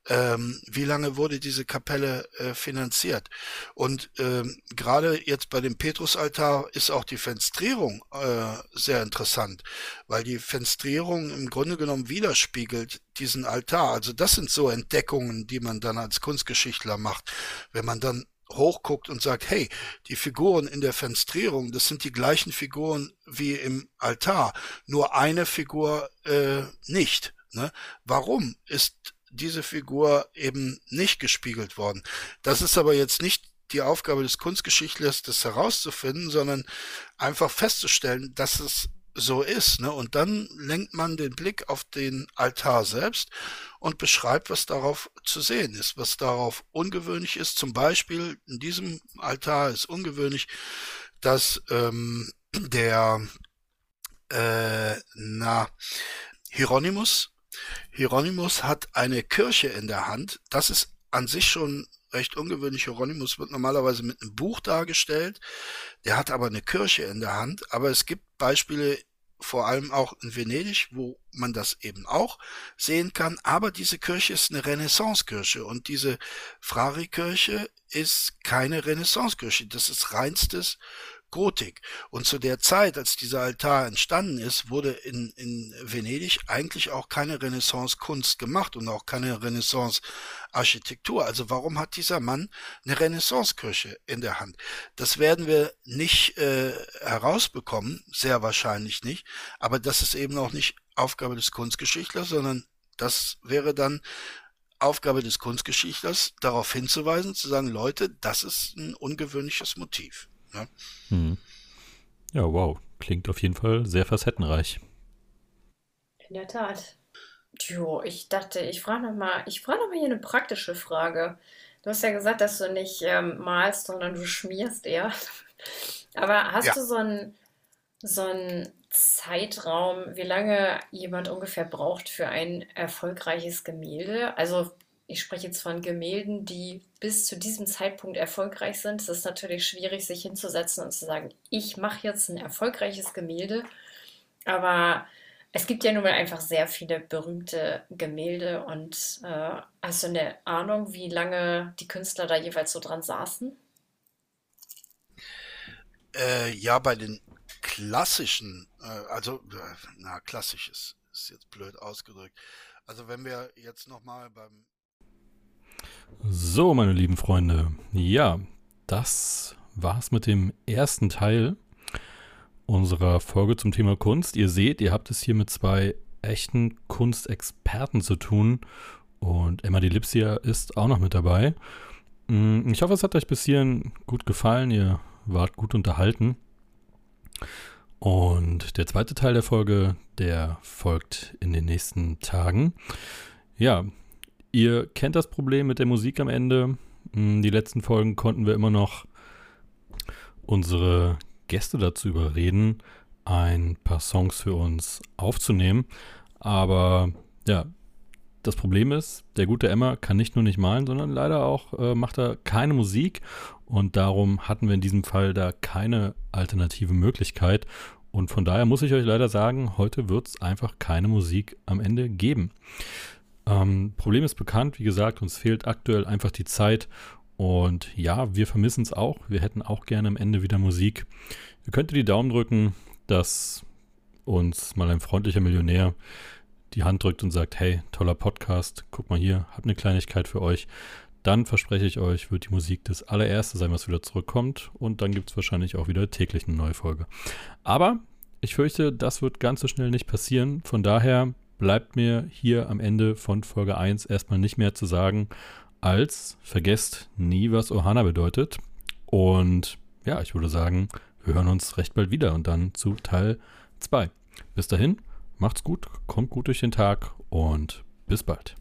Ähm, wie lange wurde diese Kapelle äh, finanziert. Und ähm, gerade jetzt bei dem Petrusaltar ist auch die Fenstrierung äh, sehr interessant, weil die Fenstrierung im Grunde genommen widerspiegelt diesen Altar. Also das sind so Entdeckungen, die man dann als Kunstgeschichtler macht, wenn man dann hochguckt und sagt, hey, die Figuren in der Fenstrierung, das sind die gleichen Figuren wie im Altar, nur eine Figur äh, nicht. Ne? Warum ist diese Figur eben nicht gespiegelt worden. Das ist aber jetzt nicht die Aufgabe des Kunstgeschichtlers, das herauszufinden, sondern einfach festzustellen, dass es so ist. Ne? Und dann lenkt man den Blick auf den Altar selbst und beschreibt, was darauf zu sehen ist, was darauf ungewöhnlich ist. Zum Beispiel in diesem Altar ist ungewöhnlich, dass ähm, der äh, na, Hieronymus Hieronymus hat eine Kirche in der Hand. Das ist an sich schon recht ungewöhnlich. Hieronymus wird normalerweise mit einem Buch dargestellt. Der hat aber eine Kirche in der Hand. Aber es gibt Beispiele, vor allem auch in Venedig, wo man das eben auch sehen kann. Aber diese Kirche ist eine Renaissancekirche und diese Frari-Kirche ist keine Renaissancekirche. Das ist reinstes Gotik. Und zu der Zeit, als dieser Altar entstanden ist, wurde in, in Venedig eigentlich auch keine Renaissance-Kunst gemacht und auch keine Renaissance-Architektur. Also warum hat dieser Mann eine Renaissance-Kirche in der Hand? Das werden wir nicht äh, herausbekommen, sehr wahrscheinlich nicht, aber das ist eben auch nicht Aufgabe des Kunstgeschichtlers, sondern das wäre dann Aufgabe des Kunstgeschichtlers, darauf hinzuweisen, zu sagen, Leute, das ist ein ungewöhnliches Motiv. Ne? Hm. Ja, wow. Klingt auf jeden Fall sehr facettenreich. In der Tat. Jo, ich dachte, ich frage nochmal, ich frage nochmal hier eine praktische Frage. Du hast ja gesagt, dass du nicht ähm, malst, sondern du schmierst eher. (laughs) Aber hast ja. du so einen so Zeitraum, wie lange jemand ungefähr braucht für ein erfolgreiches Gemälde? Also ich spreche jetzt von Gemälden, die bis zu diesem Zeitpunkt erfolgreich sind. Es ist natürlich schwierig, sich hinzusetzen und zu sagen, ich mache jetzt ein erfolgreiches Gemälde. Aber es gibt ja nun mal einfach sehr viele berühmte Gemälde. Und äh, hast du eine Ahnung, wie lange die Künstler da jeweils so dran saßen? Äh, ja, bei den klassischen, äh, also, äh, na, klassisch ist, ist jetzt blöd ausgedrückt. Also wenn wir jetzt nochmal beim so, meine lieben Freunde, ja, das war es mit dem ersten Teil unserer Folge zum Thema Kunst. Ihr seht, ihr habt es hier mit zwei echten Kunstexperten zu tun und Emma Delipsia ist auch noch mit dabei. Mm, ich hoffe, es hat euch bis hierhin gut gefallen. Ihr wart gut unterhalten. Und der zweite Teil der Folge, der folgt in den nächsten Tagen. Ja, ihr kennt das Problem mit der Musik am Ende. Mm, die letzten Folgen konnten wir immer noch unsere Gäste dazu überreden, ein paar Songs für uns aufzunehmen. Aber ja, das Problem ist, der gute Emma kann nicht nur nicht malen, sondern leider auch äh, macht er keine Musik. Und darum hatten wir in diesem Fall da keine alternative Möglichkeit. Und von daher muss ich euch leider sagen, heute wird es einfach keine Musik am Ende geben. Ähm, Problem ist bekannt, wie gesagt, uns fehlt aktuell einfach die Zeit. Und ja, wir vermissen es auch. Wir hätten auch gerne am Ende wieder Musik. Ihr könnt die Daumen drücken, dass uns mal ein freundlicher Millionär die Hand drückt und sagt, hey, toller Podcast, guck mal hier, hab eine Kleinigkeit für euch. Dann verspreche ich euch, wird die Musik das allererste sein, was wieder zurückkommt. Und dann gibt es wahrscheinlich auch wieder täglich eine neue Folge. Aber ich fürchte, das wird ganz so schnell nicht passieren. Von daher bleibt mir hier am Ende von Folge 1 erstmal nicht mehr zu sagen, als vergesst nie, was Ohana bedeutet. Und ja, ich würde sagen, wir hören uns recht bald wieder und dann zu Teil 2. Bis dahin, macht's gut, kommt gut durch den Tag und bis bald.